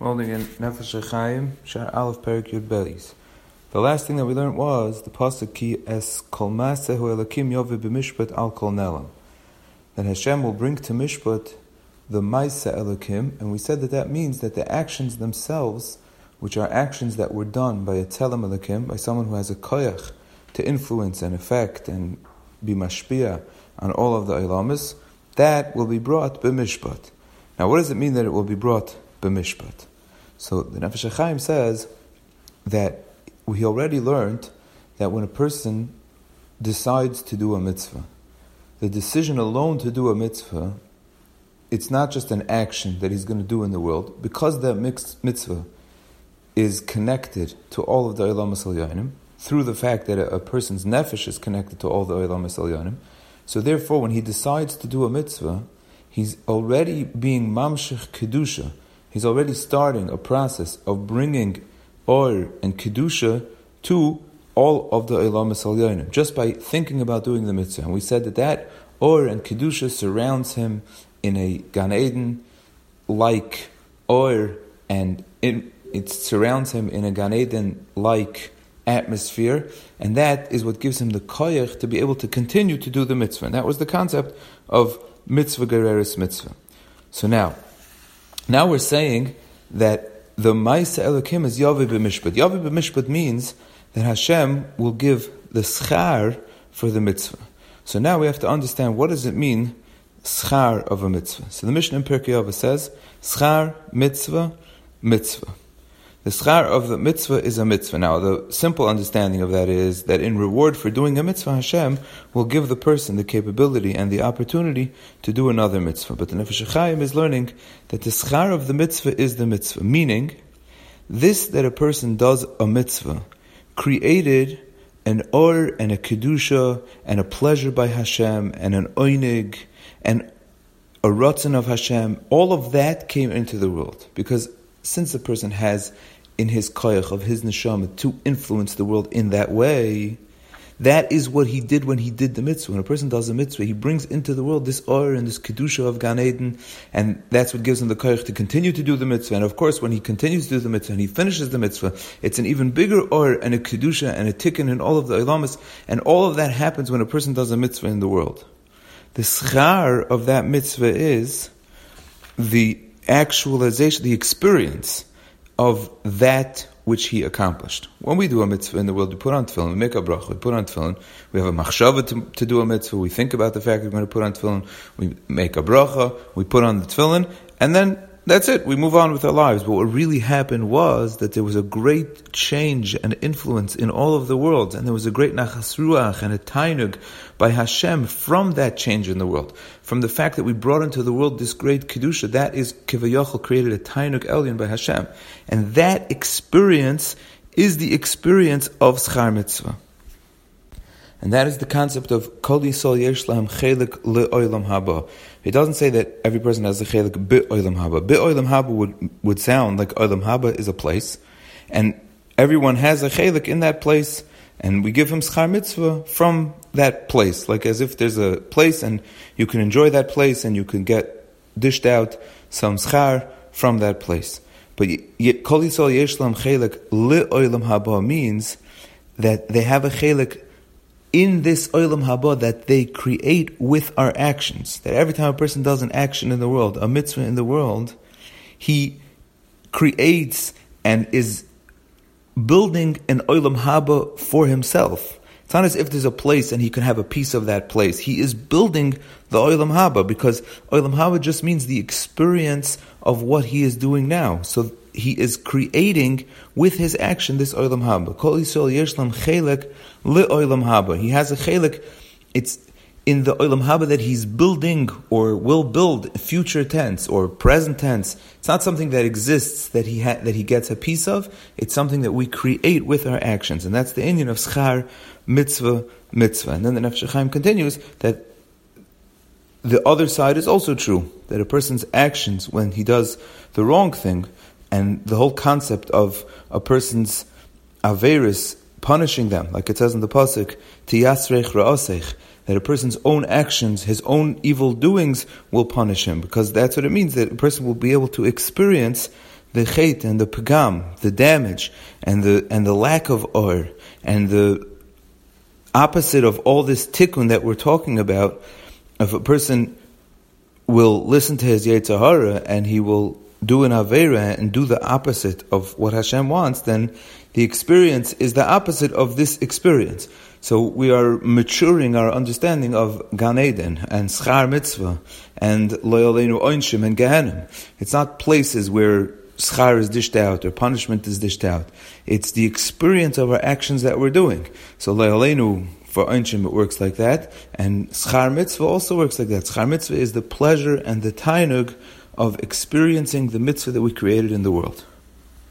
Nefesh. The last thing that we learned was the pasuk ki es kol masehu Elokim yovi b'mishpat al kol. That Hashem will bring to mishpat the maisa Elokim, and we said that that means that the actions themselves, which are actions that were done by a tzelem elakim, by someone who has a koyach to influence and affect and be mashpia on all of the ilamas, that will be brought b'mishpat. Now, what does it mean that it will be brought b'mishpat? So the Nefesh Chaim says that we already learned that when a person decides to do a mitzvah, the decision alone to do a mitzvah, it's not just an action that he's going to do in the world, because that mitzvah is connected to all of the Olam Yanim, through the fact that a, person's nefesh is connected to all the Olam Yanim. So therefore, when he decides to do a mitzvah, he's already being mamshech kedusha, he's already starting a process of bringing or and kedusha to all of the Elam Salyanim, just by thinking about doing the mitzvah. And we said that that or and kedusha surrounds him in a Gan Eden like or and it, it surrounds him in a Gan Eden like atmosphere, and that is what gives him the koyach to be able to continue to do the mitzvah. And that was the concept of mitzvah goreres mitzvah. So now, now we're saying that the Maisa Elokim is Yavi b'mishpat. Yavi b'mishpat means that Hashem will give the schar for the mitzvah. So now we have to understand what does it mean, schar of a mitzvah. So the Mishnah in Pirkei Avos says, schar mitzvah, mitzvah. The schar of the mitzvah is a mitzvah. Now, the simple understanding of that is that in reward for doing a mitzvah, Hashem will give the person the capability and the opportunity to do another mitzvah. But the Nefesh Chaim is learning that the schar of the mitzvah is the mitzvah, meaning this that a person does a mitzvah created an or and a kedusha and a pleasure by Hashem and an oinig and a rotzen of Hashem. All of that came into the world because since a person has in his koyach of his neshama to influence the world in that way, that is what he did when he did the mitzvah. When a person does a mitzvah, he brings into the world this or and this kedusha of Gan Eden, and that's what gives him the koyach to continue to do the mitzvah. And of course, when he continues to do the mitzvah and he finishes the mitzvah, it's an even bigger or and a kedusha and a tikkun and all of the ilamas, and all of that happens when a person does a mitzvah in the world. The schar of that mitzvah is the actualization, the experience of that which he accomplished. When we do a mitzvah in the world, we put on tefillin, we make a bracha, we put on tefillin, we have a machshava to, to, do a mitzvah, we think about the fact we're going to put on tefillin, we make a bracha, we put on the tefillin, and then that's it. We move on with our lives. But what really happened was that there was a great change and influence in all of the world, and there was a great nachas ruach and a tainug by Hashem from that change in the world. From the fact that we brought into the world this great kedusha, that is kivayachal created a tainug elyon by Hashem, and that experience is the experience of schar mitzvah. And that is the concept of Kol Yisrael Yesh Lahem Chelik Le'olam Haba. It doesn't say that every person has a Chelik Be'olam Haba. Be'olam Haba would, would sound like Olam Haba is a place, and everyone has a Chelik in that place, and we give him Schar Mitzvah from that place, like as if there's a place and you can enjoy that place and you can get dished out some Schar from that place. But Kol Yisrael Yesh Lahem Chelik Le'olam Haba means that they have a Chelik in this olam haba that they create with our actions. That every time a person does an action in the world, a mitzvah in the world, he creates and is building an olam haba for himself. It's not as if there's a place and he can have a piece of that place. He is building the olam haba because olam haba just means the experience of what he is doing now. So he is creating with his action this olam haba. Kol Yisrael yeshlam chelik li olam haba. He has a chelik. It's in the olam haba that he's building or will build future tense or present tense. It's not something that exists that he ha- that he gets a piece of. It's something that we create with our actions, and that's the inyan of schar mitzvah mitzvah. And then the Nefesh continues that the other side is also true that a person's actions when he does the wrong thing and the whole concept of a person's averis punishing them, like it says in the pasuk, tiyasrech ra'asech, that a person's own actions, his own evil doings will punish him, because that's what it means, that a person will be able to experience the chet and the pagam, the damage and the and the lack of or and the opposite of all this tikkun that we're talking about, if a person will listen to his yetzer hara and he will do an Avera and do the opposite of what Hashem wants, then the experience is the opposite of this experience. So we are maturing our understanding of Gan Eden and Schar Mitzvah and Loyalenu Oinshim and Gehenim. It's not places where schar is dished out or punishment is dished out. It's the experience of our actions that we're doing. So Le'alenu, for Einshim it works like that, and schar mitzvah also works like that. Schar mitzvah is the pleasure and the tainug of experiencing the mitzvah that we created in the world.